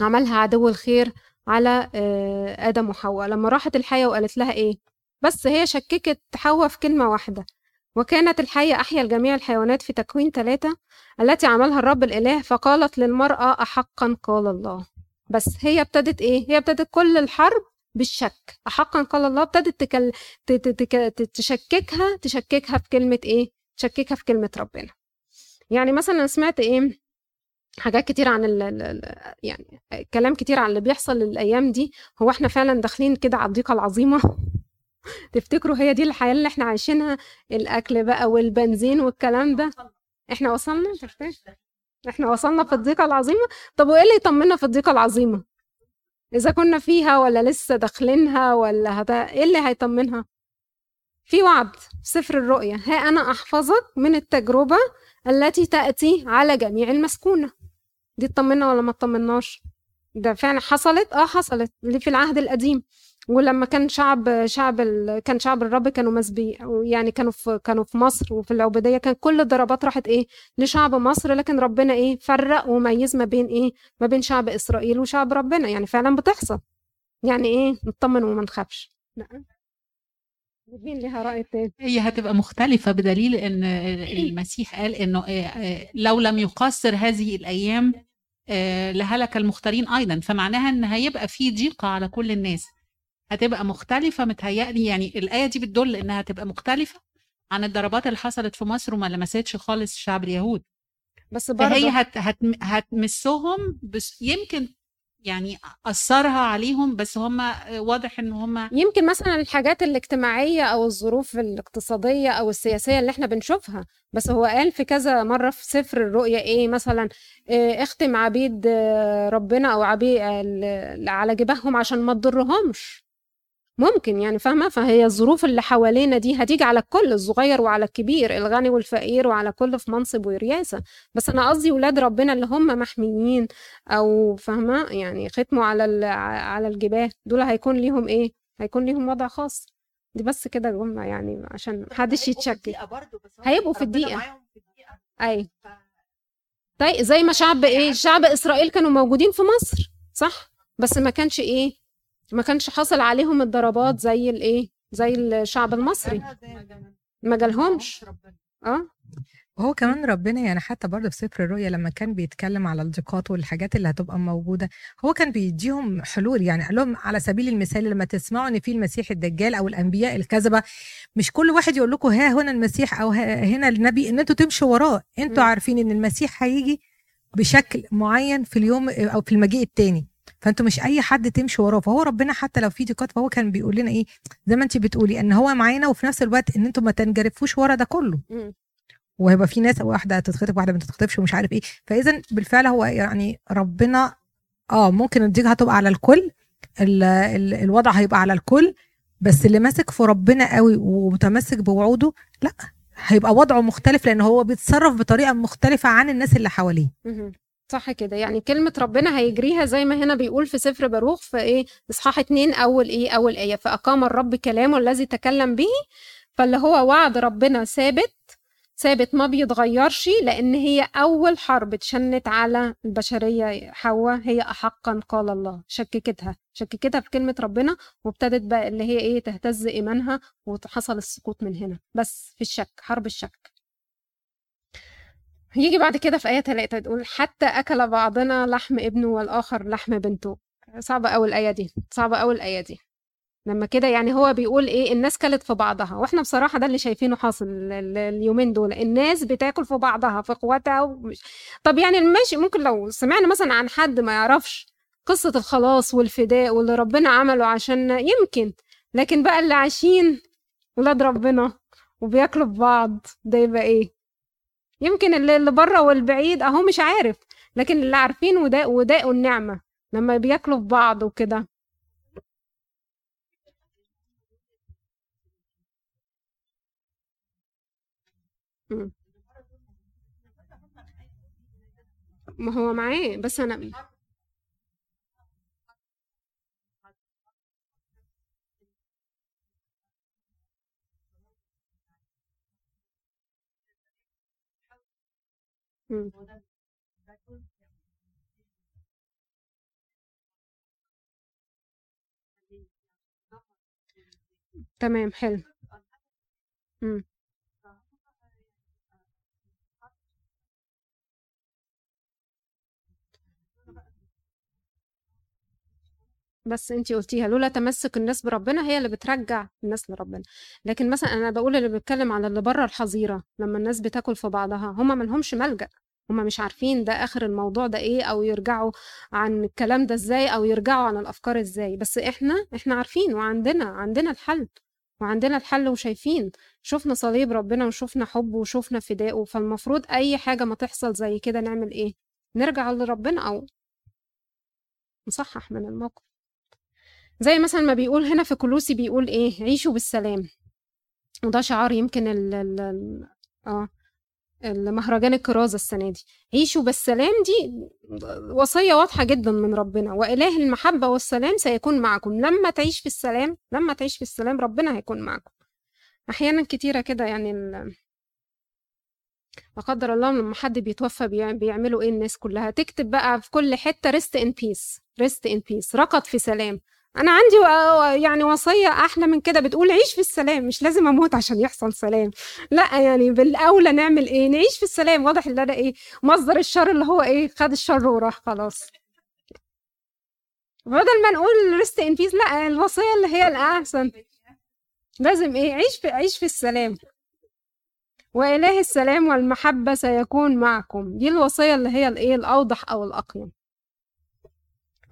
عملها عدو الخير على آه، آدم وحواء لما راحت الحية وقالت لها إيه بس هي شككت حواء في كلمة واحدة وكانت الحية أحيا الجميع الحيوانات في تكوين ثلاثة التي عملها الرب الإله فقالت للمرأة أحقا قال الله بس هي ابتدت إيه؟ هي ابتدت كل الحرب بالشك أحقا قال الله ابتدت تكل... تشككها تشككها في كلمة إيه؟ تشككها في كلمة ربنا يعني مثلا سمعت إيه حاجات كتير عن ال ال- يعني كلام كتير عن اللي بيحصل الأيام دي هو إحنا فعلا داخلين كده على الضيقة العظيمة؟ <laughs> تفتكروا هي دي الحياة اللي إحنا عايشينها؟ الأكل بقى والبنزين والكلام ده؟ إحنا وصلنا؟ إحنا وصلنا في الضيقة العظيمة؟ طب وإيه اللي يطمنا في الضيقة العظيمة؟ إذا كنا فيها ولا لسه داخلينها ولا هت... إيه اللي هيطمنها؟ في وعد في سفر الرؤيا ها أنا أحفظك من التجربة التي تأتي على جميع المسكونة. دي تطمنا ولا ما تطمناش ده فعلا حصلت؟ آه حصلت. اللي في العهد القديم. ولما كان شعب شعب ال... كان شعب الرب كانوا مسبي يعني كانوا في كانوا في مصر وفي العبودية كان كل الضربات راحت إيه؟ لشعب مصر. لكن ربنا إيه؟ فرق وميز ما بين إيه؟ ما بين شعب إسرائيل وشعب ربنا. يعني فعلا بتحصل. يعني إيه؟ نطمن وما نخافش. لا مين ليها رأي تاني. هي هتبقى مختلفة بدليل إن المسيح قال إنه آه، آه، لو لم يقصر هذه الأيام آه، لهلك المختارين أيضا. فمعناها إن هيبقى في ضيقة على كل الناس. هتبقى مختلفة متهيألي يعني الآية دي بتدل إنها هتبقى مختلفة عن الضربات اللي حصلت في مصر وما لمستش خالص شعب اليهود. بس برضه هت هت هتمسهم بس يمكن يعني أثرها عليهم بس هم واضح إن هم يمكن مثلا الحاجات الاجتماعية أو الظروف الاقتصادية أو السياسية اللي إحنا بنشوفها بس هو قال في كذا مرة في سفر الرؤيا إيه مثلا إيه اختم عبيد آه، ربنا أو عبيد على جباههم عشان ما تضرهمش. ممكن يعني فاهمة؟ فهي الظروف اللي حوالينا دي هتيجي على الكل الصغير وعلى الكبير الغني والفقير وعلى كل في منصب ورياسة. بس أنا قصدي ولاد ربنا اللي هم محميين أو فاهمة؟ يعني ختموا على على الجباه. دول هيكون ليهم إيه؟ هيكون ليهم وضع خاص. دي بس كده جملة يعني عشان محدش يتشكك. هيبقوا في الدقيقة. أي. طيب زي ما شعب إيه شعب إسرائيل كانوا موجودين في مصر صح؟ بس ما كانش إيه؟ ما كانش حاصل عليهم الضربات زي الإيه زي الشعب المصري. ما جالهمش. آه. وهو كمان ربنا يعني حتى برضه في سفر الرؤيا لما كان بيتكلم على الضيقات والحاجات اللي هتبقى موجودة هو كان بيديهم حلول يعني قال لهم على سبيل المثال لما تسمعوا إن في المسيح الدجال أو الأنبياء الكذبة مش كل واحد يقول لكم ها هنا المسيح أو ها هنا النبي إن أنتوا تمشوا وراه. أنتوا. عارفين إن المسيح هيجي بشكل معين في اليوم أو في المجيء التاني. فانتوا مش أي حد تمشي وراه فهو ربنا حتى لو في ضيقات فهو كان بيقول لنا إيه زي ما انت بتقولي إن هو معانا وفي نفس الوقت إن أنتوا ما تنجرفوش ورا ده كله. وهيبقى في ناس واحدة هتتخطب واحدة ما تتخطبش ومش عارف إيه فاذا بالفعل هو يعني ربنا آه ممكن الضيقة هتبقى على الكل ال ال الوضع هيبقى على الكل بس اللي ماسك في ربنا قوي ومتمسك بوعوده لأ هيبقى وضعه مختلف لأن هو بيتصرف بطريقة مختلفة عن الناس اللي حواليه. صح كده. يعني كلمة ربنا هيجريها زي ما هنا بيقول في سفر باروخ في إيه؟ إصحاح اتنين أول إيه؟ أول آية. فأقام الرب كلامه الذي تكلم به فاللي هو وعد ربنا ثابت ثابت ما بيتغيرش لأن هي أول حرب اتشنت على البشرية. حواء هي احقا قال الله. شككتها. شككتها في كلمة ربنا وابتدت بقى اللي هي إيه؟ تهتز إيمانها وحصل السقوط من هنا. بس في الشك حرب الشك. يجي بعد كده في آية تلاتة تقول حتى أكل بعضنا لحم ابنه والآخر لحم بنته. صعبة أوي الآية دي صعبة أوي الآية دي. لما كده يعني هو بيقول إيه الناس كلت في بعضها. وإحنا بصراحة ده اللي شايفينه حاصل ال- ال- اليومين دول الناس بتاكل في بعضها في اخواتها ومش. طب يعني ماشي ممكن لو سمعنا مثلا عن حد ما يعرفش قصة الخلاص والفداء واللي ربنا عمله عشان يمكن لكن بقى اللي عايشين ولاد ربنا وبياكلوا في بعض ده يبقى إيه؟ يمكن اللي بره والبعيد اهو مش عارف لكن اللي عارفين ودا وداقوا النعمه لما بياكلوا في بعض وكده. ما هو معاه بس أنا تمام حلو. بس انتي قلتيها لولا تمسك الناس بربنا هي اللي بترجع الناس لربنا. لكن مثلا أنا بقول اللي بيتكلم على اللي بره الحظيرة لما الناس بتاكل في بعضها هما ملهمش ملجأ. هما مش عارفين ده آخر الموضوع ده إيه أو يرجعوا عن الكلام ده إزاي أو يرجعوا عن الأفكار إزاي. بس إحنا إحنا عارفين وعندنا عندنا الحل وعندنا الحل وشايفين. شفنا صليب ربنا وشفنا حبه وشفنا فدائه فالمفروض أي حاجة ما تحصل زي كده نعمل إيه؟ نرجع لربنا أو نصحح من الموقف. زي مثلا ما بيقول هنا في كلوسي بيقول إيه؟ عيشوا بالسلام. وده شعار يمكن ال ال آه. المهرجان الكرازة السنة دي. عيشوا بالسلام دي وصية واضحة جدا من ربنا. وإله المحبة والسلام سيكون معكم. لما تعيش في السلام لما تعيش في السلام ربنا هيكون معكم. أحيانا كتيرة كده يعني ال- لا قدر الله لما حد بيتوفى بيع- بيعملوا إيه الناس كلها؟ تكتب بقى في كل حتة rest in peace rest in peace رقد في سلام. أنا عندي يعني وصية أحلى من كده بتقول عيش في السلام مش لازم أموت عشان يحصل سلام. لا يعني بالأولى نعمل إيه؟ نعيش في السلام. واضح إن أنا إيه؟ مصدر الشر اللي هو إيه؟ خد الشر وراح خلاص. بدل ما نقول rest in peace لا الوصية اللي هي الأحسن. لازم إيه؟ عيش في عيش في السلام. وإله السلام والمحبة سيكون معكم. دي الوصية اللي هي الإيه؟ الأوضح أو الأقيم.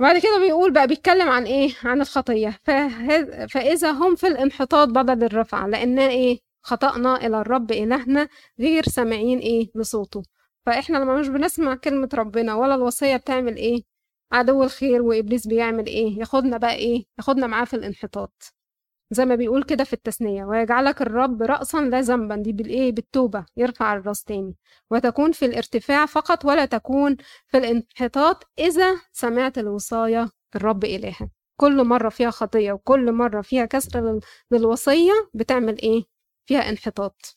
بعد كده بيقول بقى بيتكلم عن إيه؟ عن الخطية. فه- فإذا هم في الانحطاط بدل الرفعة لأن إيه؟ خطأنا إلى الرب إلهنا غير سامعين إيه؟ لصوته فإحنا لما مش بنسمع كلمة ربنا ولا الوصية بتعمل إيه؟ عدو الخير وإبليس بيعمل إيه؟ ياخدنا بقى إيه؟ ياخدنا معاه في الانحطاط. زي ما بيقول كده في التثنية ويجعلك الرب رأسا لا ذنبا دي بالإيه؟ بالتوبة يرفع الرأس تاني. وتكون في الارتفاع فقط ولا تكون في الانحطاط إذا سمعت الوصايا الرب إلهك كل مرة فيها خطية وكل مرة فيها كسر لل- للوصية بتعمل إيه؟ فيها انحطاط.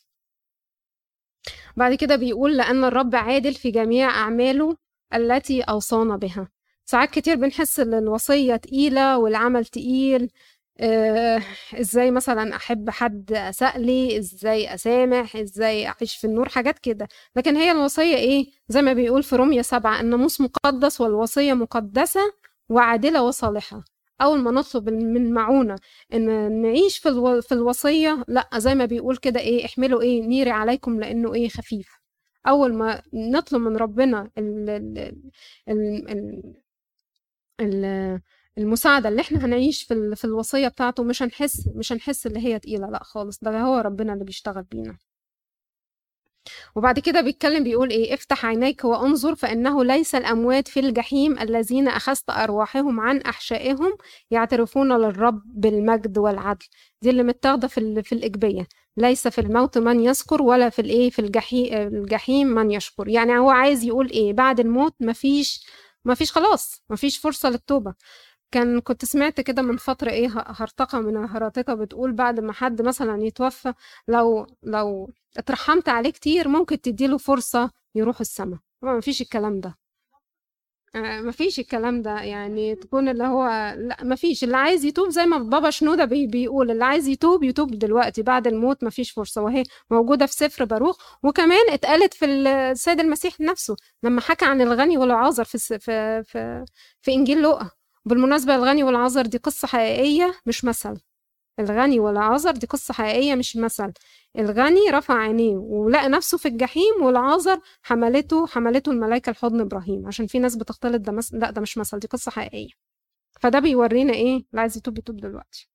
بعد كده بيقول لأن الرب عادل في جميع أعماله التي أوصانا بها. ساعات كتير بنحس إن الوصية تقيلة والعمل تقيل آه، إزاي مثلا أحب حد اساء لي إزاي أسامح؟ إزاي أعيش في النور؟ حاجات كده. لكن هي الوصية إيه؟ زي ما بيقول في رومية سبعة الناموس مقدس والوصية مقدسة وعادلة وصالحة. أول ما نطلب من معونة إن نعيش في ألو... في الوصية لأ زي ما بيقول كده إيه احملوا إيه نيري عليكم لأنه إيه خفيف. أول ما نطلب من ربنا ال... ال... ال... ال... ال... المساعدة اللي إحنا هنعيش في ال... في الوصية بتاعته مش هنحس مش هنحس اللي هي تقيلة لأ خالص. ده هو ربنا اللي بيشتغل بينا. وبعد كده بيتكلم بيقول إيه؟ افتح عينيك وانظر فإنه ليس الأموات في الجحيم الذين أخذت أرواحهم عن أحشائهم يعترفون للرب بالمجد والعدل. دي اللي متاخدة في ال- في الاجبيه ليس في الموت من يذكر ولا في الإيه؟ في الجحيم الجحيم من يشكر. يعني هو عايز يقول إيه؟ بعد الموت مفيش مفيش خلاص مفيش فرصة للتوبة. كان كنت سمعت كده من فترة إيه هرطقة من الهراطقة بتقول بعد ما حد مثلا يتوفى لو لو اترحمت عليه كتير ممكن تديله فرصة يروح السما. طبعا مفيش الكلام ده. آه، مفيش الكلام ده. يعني تكون اللي هو لأ مفيش. اللي عايز يتوب زي ما بابا شنودة بي بيقول اللي عايز يتوب يتوب دلوقتي بعد الموت مفيش فرصة وهي موجودة في سفر باروخ وكمان اتقالت في السيد المسيح نفسه لما حكى عن الغني والعازر في في في, في إنجيل لوقا. بالمناسبة الغني والعازر دي قصة حقيقية مش مثل. الغني والعازر دي قصة حقيقية مش مثل. الغني رفع عينيه ولقى نفسه في الجحيم والعازر حملته حملته الملائكة لحضن إبراهيم. عشان في ناس بتختلط ده مس... لا ده مش مثل دي قصة حقيقية. فده بيورينا إيه؟ اللي عايز يتوب يتوب دلوقتي.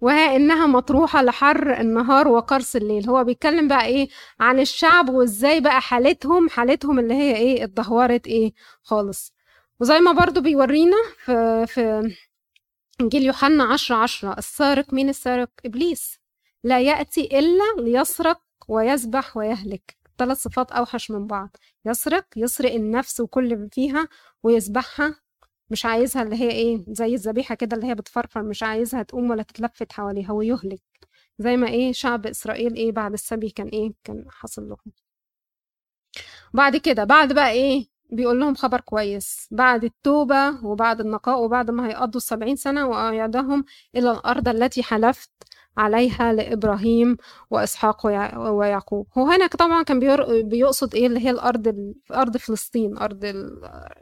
وها إنها مطروحة لحر النهار وقرص الليل. هو بيتكلم بقى إيه؟ عن الشعب وإزاي بقى حالتهم حالتهم اللي هي إيه؟ اتدهورت إيه؟ خالص. وزي ما برضو بيورينا في في إنجيل يوحنا عشرة عشرة السارق مين السارق إبليس. لا يأتي إلا ليسرق ويذبح ويهلك. ثلاث صفات أوحش من بعض. يسرق يسرق النفس وكل اللي فيها ويذبحها مش عايزها اللي هي إيه زي الذبيحة كده اللي هي بتفرفر مش عايزها تقوم ولا تتلفت حواليها ويهلك. زي ما إيه شعب إسرائيل إيه بعد السبي كان إيه كان حصل لهم. بعد كده بعد بقى إيه بيقول لهم خبر كويس. بعد التوبة وبعد النقاء وبعد ما هيقضوا السبعين سنة وأعيدهم إلى الأرض التي حلفت عليها لإبراهيم وإسحاق ويع- ويعقوب. هو هنا طبعا كان بيقصد إيه اللي هي الأرض ال- أرض فلسطين أرض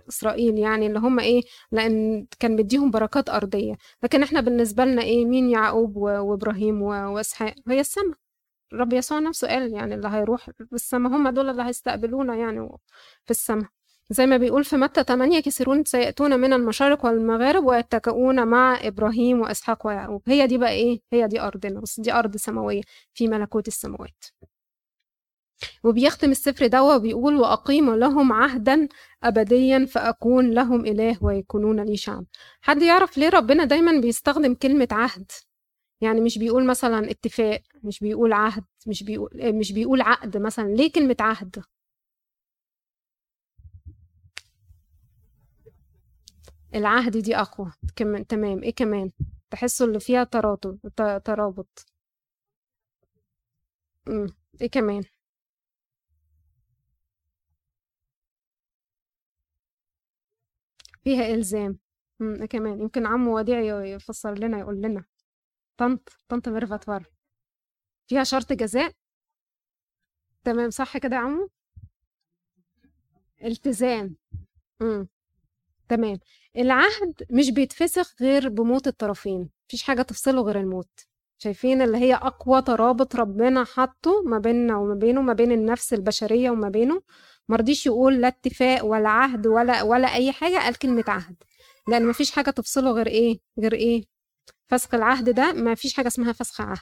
إسرائيل يعني اللي هم إيه لأن كان مديهم بركات أرضية. لكن إحنا بالنسبة لنا إيه مين يعقوب وإبراهيم وإسحاق؟ هي السماء. الرب يسوع نفسه قال يعني اللي هيروح السماء. هم دول اللي هيستقبلونا يعني في السماء. زي ما بيقول في متى 8 كثيرون سيأتون من المشارق والمغارب ويتكئون مع إبراهيم وإسحاق ويعقوب. هي دي بقى إيه؟ هي دي أرضنا. بس دي أرض سماوية في ملكوت السماوات. وبيختم السفر ده وبيقول وأقيم لهم عهدا أبديا فأكون لهم إله ويكونون لي شعب. حد يعرف ليه ربنا دايما بيستخدم كلمة عهد؟ يعني مش بيقول مثلا اتفاق مش بيقول عهد مش بيقول مش بيقول عقد مثلا. ليه كلمة عهد؟ العهد دي أقوى. كمان تمام. إيه كمان؟ تحسوا اللي فيها ترابط ترابط. أمم، إيه كمان؟ فيها إلزام. أمم، إيه كمان؟ يمكن عمو وديع يفسر لنا يقول لنا. طنط طنط ميرفت ور فيها شرط جزاء؟ تمام. صح كده يا عمو؟ التزام. إمم. تمام. العهد مش بيتفسخ غير بموت الطرفين مفيش حاجة تفصله غير الموت. شايفين اللي هي أقوى ترابط ربنا حطه ما بيننا وما بينه ما بين النفس البشرية وما بينه. مرضيش يقول لا اتفاق ولا عهد ولا ولا أي حاجة قال كلمة عهد. لأن مفيش حاجة تفصله غير إيه؟ غير إيه؟ فسخ العهد ده مفيش حاجة اسمها فسخ عهد.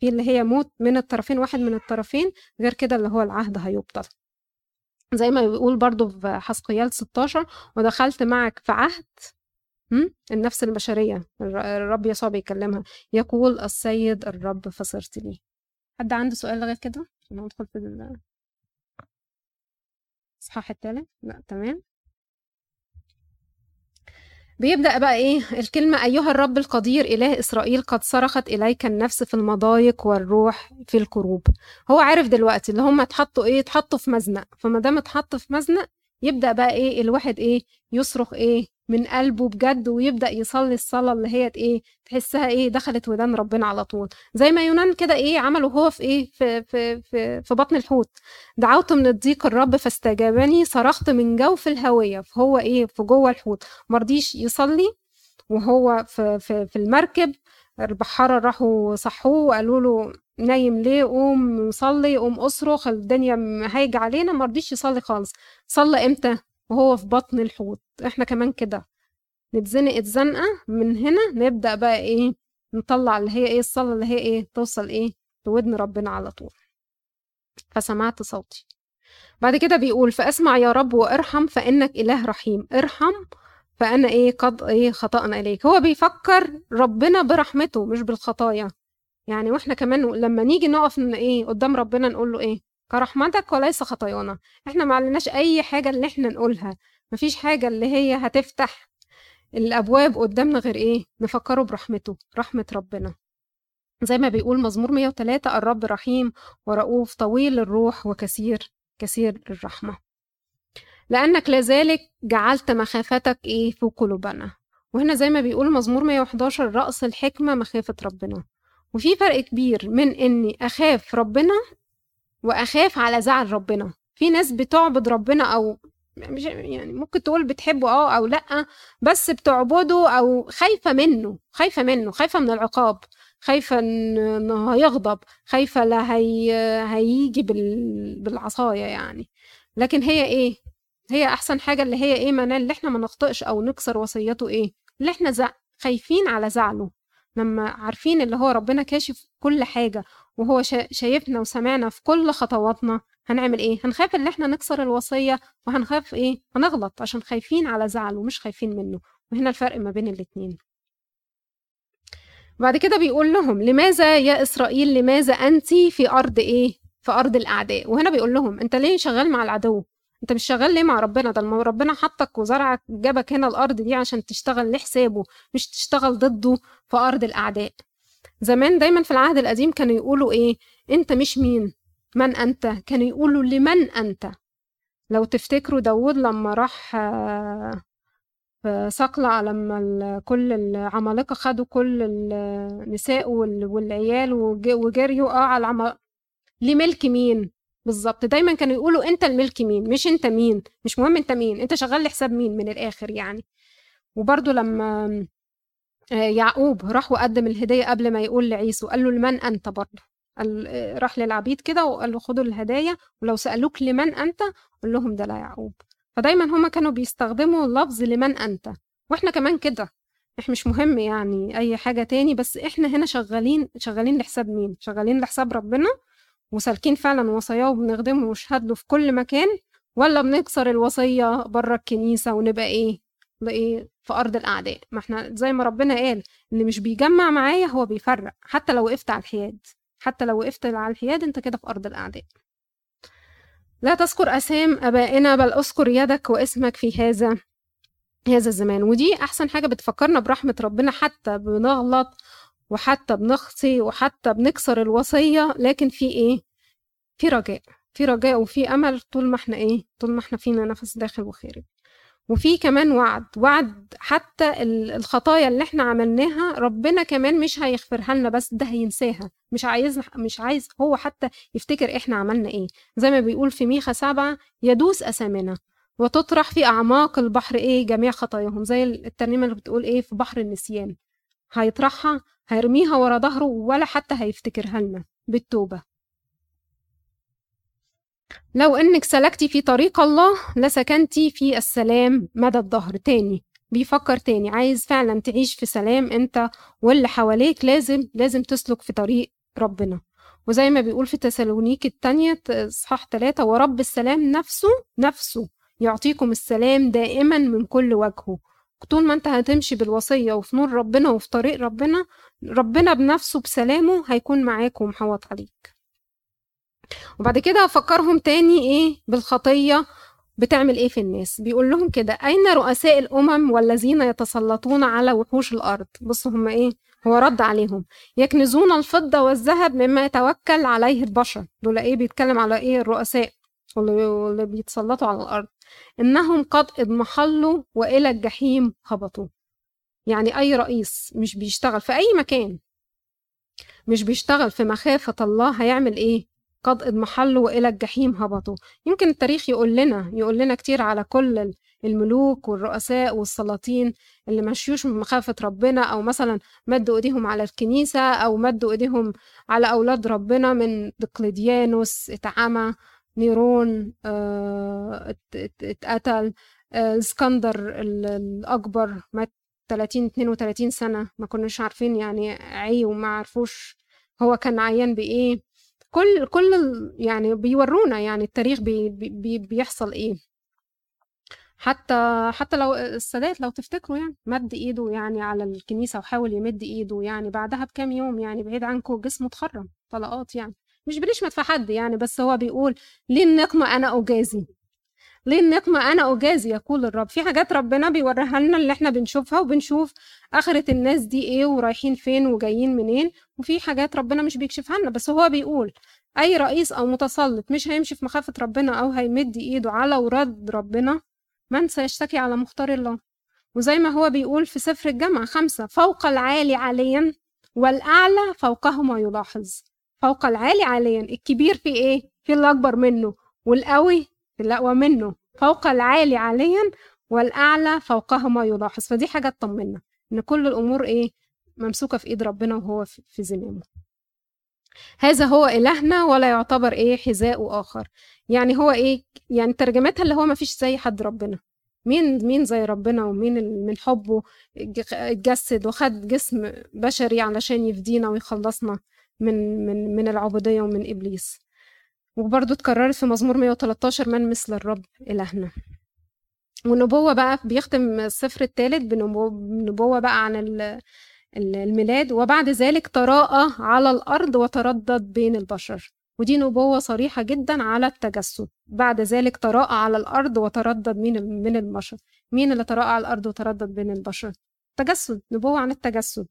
في اللي هي موت من الطرفين واحد من الطرفين غير كده اللي هو العهد هيبطل. زي ما بيقول برضو في حسقيال 16 ودخلت معك في عهد? النفس البشرية الر- الرب يسوع بيكلمها يقول السيد الرب فصرت لي. حد عنده سؤال لغاية كده؟ عشان ندخل في ال- الإصحاح التالت؟ لا تمام. بيبدأ بقى إيه؟ الكلمة أيها الرب القدير إله إسرائيل قد صرخت إليك النفس في المضايق والروح في الكروب. هو عارف دلوقتي اللي هم اتحطوا إيه؟ اتحطوا في مزنق. فما دام اتحط في مزنق يبدأ بقى إيه؟ الواحد إيه؟ يصرخ إيه؟ من قلبه بجد ويبدأ يصلي الصلاة اللي هي إيه تحسها إيه دخلت ودان ربنا على طول. زي ما يونان كده إيه عمله هو في إيه في في في, في بطن الحوت. دعوت من الضيق الرب فاستجابني صرخت من جوف الهوية فهو إيه في جوه الحوت. مرضيش يصلي وهو في, في, في المركب. البحارة راحوا صحوه وقالوا له نايم ليه؟ قوم صلي قوم اصرخ الدنيا هايجة علينا. مرضيش يصلي خالص. صلى إمتى؟ وهو في بطن الحوت إحنا كمان كده. نتزنق اتزنقة من هنا نبدأ بقى إيه نطلع اللي هي إيه الصلاة اللي هي إيه توصل إيه لودن ربنا على طول. فسمعت صوتي. بعد كده بيقول فأسمع يا رب وارحم فإنك إله رحيم. ارحم فأنا إيه قد إيه خطأنا إليك. هو بيفكر ربنا برحمته مش بالخطايا. يعني وإحنا كمان لما نيجي نقف إيه قدام ربنا نقول له إيه كرحمتك وليس خطايانا. إحنا ما عليناش أي حاجة اللي إحنا نقولها. مفيش حاجة اللي هي هتفتح الأبواب قدامنا غير إيه؟ نفكره برحمته رحمة ربنا. زي ما بيقول مزمور 103 الرب رحيم ورؤوف طويل الروح وكثير كثير الرحمة. لأنك لذلك جعلت مخافتك إيه؟ في قلوبنا. وهنا زي ما بيقول مزمور 111 رأس الحكمة مخافة ربنا. وفي فرق كبير من إني أخاف ربنا وأخاف على زعل ربنا. في ناس بتعبد ربنا أو مش يعني ممكن تقول بتحبه آه أو لأ بس بتعبده أو خايفة منه خايفة منه خايفة من العقاب خايفة إن إنه هيغضب خايفة لا هي هيجي بال... بالعصاية يعني. لكن هي إيه؟ هي أحسن حاجة اللي هي إيه؟ منال اللي إحنا ما نخطئش أو نكسر وصيته إيه؟ اللي إحنا زع... خايفين على زعله. لما عارفين اللي هو ربنا كاشف كل حاجة وهو شا... شايفنا وسمعنا في كل خطواتنا هنعمل إيه؟ هنخاف إن إحنا نكسر الوصية وهنخاف إيه؟ هنغلط عشان خايفين على زعله مش خايفين منه وهنا الفرق ما بين الاتنين. بعد كده بيقول لهم لماذا يا إسرائيل؟ لماذا أنت في أرض إيه؟ في أرض الأعداء؟ وهنا بيقول لهم أنت ليه شغال مع العدو؟ أنت مش شغال ليه مع ربنا؟ ده الم- ربنا حطك وزرعك جابك هنا الأرض دي عشان تشتغل لحسابه مش تشتغل ضده في أرض الأعداء. زمان دايما في العهد القديم كانوا يقولوا إيه؟ أنت مش مين من أنت؟ كانوا يقولوا لمن أنت؟ لو تفتكروا داود لما راح آه، في صقلع لما كل العمالقة خدوا كل النساء وال- والعيال وج- وجريوا آه على العم... لملك مين؟ بالظبط دايما كانوا يقولوا أنت الملك مين مش أنت مين مش مهم أنت مين أنت شغال لحساب مين من الآخر يعني. وبرضو لما آه، يعقوب راح وقدم الهدية قبل ما يقول لعيسو قال له لمن أنت برضه؟ قال راح للعبيد كده وقال له خدوا الهدايا ولو سألوك لمن أنت قول لهم ده لا يعقوب. فدايما هما كانوا بيستخدموا اللفظ لمن أنت وإحنا كمان كده. إحنا مش مهم يعني أي حاجة تاني بس إحنا هنا شغالين شغالين لحساب مين؟ شغالين لحساب ربنا وسالكين فعلا وصاياه وبنخدمه ونشهد له في كل مكان ولا بنكسر الوصية بره الكنيسة ونبقى إيه؟ نبقى إيه في أرض الأعداء. ما إحنا زي ما ربنا قال اللي مش بيجمع معايا هو بيفرق. حتى لو وقفت على الحياد. حتى لو وقفت على الحياد أنت كده في أرض الأعداء. لا تذكر أسام أبائنا بل أذكر يدك واسمك في هذا هذا الزمان. ودي أحسن حاجة بتفكرنا برحمة ربنا حتى بنغلط وحتى بنخطي وحتى بنكسر الوصية. لكن في إيه؟ في رجاء. في رجاء وفي أمل طول ما إحنا إيه؟ طول ما إحنا فينا نفس داخل وخارج. وفي كمان وعد وعد حتى ال- الخطايا اللي إحنا عملناها ربنا كمان مش هيغفرها لنا بس ده هينساها. مش عايز مش عايز هو حتى يفتكر إحنا عملنا إيه. زي ما بيقول في ميخا سبعة يدوس أسامنا وتطرح في أعماق البحر إيه جميع خطاياهم. زي الترنيمة اللي بتقول إيه في بحر النسيان. هيطرحها هيرميها ورا ظهره ولا حتى هيفتكرها لنا بالتوبة. لو إنك سلكتي في طريق الله لسكنتي في السلام مدى الظهر تاني. بيفكر تاني عايز فعلا تعيش في سلام أنت واللي حواليك لازم لازم تسلك في طريق ربنا. وزي ما بيقول في تسالونيك التانية اصحاح ثلاثة ورب السلام نفسه نفسه يعطيكم السلام دائما من كل وجهه. طول ما أنت هتمشي بالوصية وفي نور ربنا وفي طريق ربنا ربنا بنفسه بسلامه هيكون معاك ومحوط عليك وبعد كده فكرهم تاني إيه بالخطية بتعمل إيه في الناس؟ بيقول لهم كده أين رؤساء الأمم والذين يتسلطون على وحوش الأرض؟ بصوا هم إيه هو رد عليهم يكنزون الفضة والذهب مما يتوكل عليه البشر. دول إيه بيتكلم على إيه الرؤساء واللي بيتسلطوا على الأرض؟ إنهم قد اضمحلوا وإلى الجحيم هبطوا. يعني أي رئيس مش بيشتغل في أي مكان مش بيشتغل في مخافة الله هيعمل إيه؟ قد اضمحلوا وإلى الجحيم هبطوا. يمكن التاريخ يقول لنا يقول لنا كتير على كل الملوك والرؤساء والسلاطين اللي مشيوش من مخافة ربنا أو مثلا مدوا إيديهم على الكنيسة أو مدوا إيديهم على أولاد ربنا من دقلديانوس اتعمى نيرون آه، ات- ات- اتقتل آه، اسكندر ال- الأكبر مات 30 32 سنة ما كناش عارفين يعني عي وما عرفوش هو كان عيان بإيه. كل كل يعني بيورونا يعني التاريخ بي بي- بيحصل إيه. حتى حتى لو السادات لو تفتكروا يعني مد ايده يعني على الكنيسة وحاول يمد ايده يعني بعدها بكام يوم يعني بعيد عنكم جسمه اتخرم طلقات يعني. مش بنشمت في حد يعني بس هو بيقول ليه النقمة أنا أجازي؟ ليه النقمة أنا أجازي يقول الرب؟ في حاجات ربنا بيوريها لنا اللي إحنا بنشوفها وبنشوف آخرة الناس دي إيه ورايحين فين وجايين منين وفي حاجات ربنا مش بيكشفها لنا بس هو بيقول أي رئيس أو متسلط مش هيمشي في مخافة ربنا أو هيمد إيده على وراد ربنا من سيشتكي على مختار الله. وزي ما هو بيقول في سفر الجامعة خمسة فوق العالي عاليا والأعلى فوقه ما يلاحظ. فوق العالي عاليا الكبير في إيه؟ في اللي أكبر منه والقوي الأقوى منه فوق العالي عاليا والأعلى فوقه ما يلاحظ. فدي حاجة تطمنا إن كل الأمور إيه ممسوكة في إيد ربنا وهو في زمامه. هذا هو إلهنا ولا يعتبر إيه حذاء آخر. يعني هو إيه يعني ترجمتها اللي هو ما فيش زي حد ربنا. مين مين زي ربنا ومين من حبه اتج- اتجسد وخد جسم بشري علشان يفدينا ويخلصنا من من من العبودية ومن إبليس. وبرضه اتكررت في مزمور 113 من مثل الرب إلهنا. والنبوة بقى بيختم السفر الثالث بنبوة بقى عن ال- ال- الميلاد. وبعد ذلك تراءى على الأرض وتردد بين البشر. ودي نبوة صريحة جدا على التجسد. بعد ذلك تراءى على الأرض وتردد من من البشر. مين اللي تراءى على الأرض وتردد بين البشر؟ تجسد نبوة عن التجسد.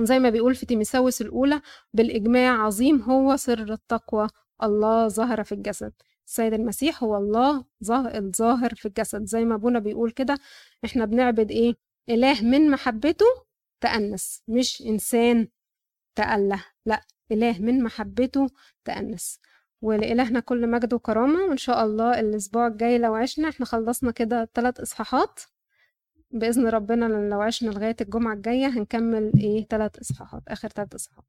زي ما بيقول في تيمساوس الأولى بالإجماع عظيم هو سر التقوى الله ظهر في الجسد. السيد المسيح هو الله ظاه- الظاهر في الجسد. زي ما أبونا بيقول كده إحنا بنعبد إيه؟ إله من محبته تأنس مش إنسان تأله لأ إله من محبته تأنس. ولإلهنا كل مجد وكرامة وإن شاء الله الأسبوع الجاي لو عشنا إحنا خلصنا كده ثلاث إصحاحات. بإذن ربنا لو عشنا لغاية الجمعة الجاية هنكمل إيه؟ ثلاث إصحاحات آخر ثلاث إصحاحات.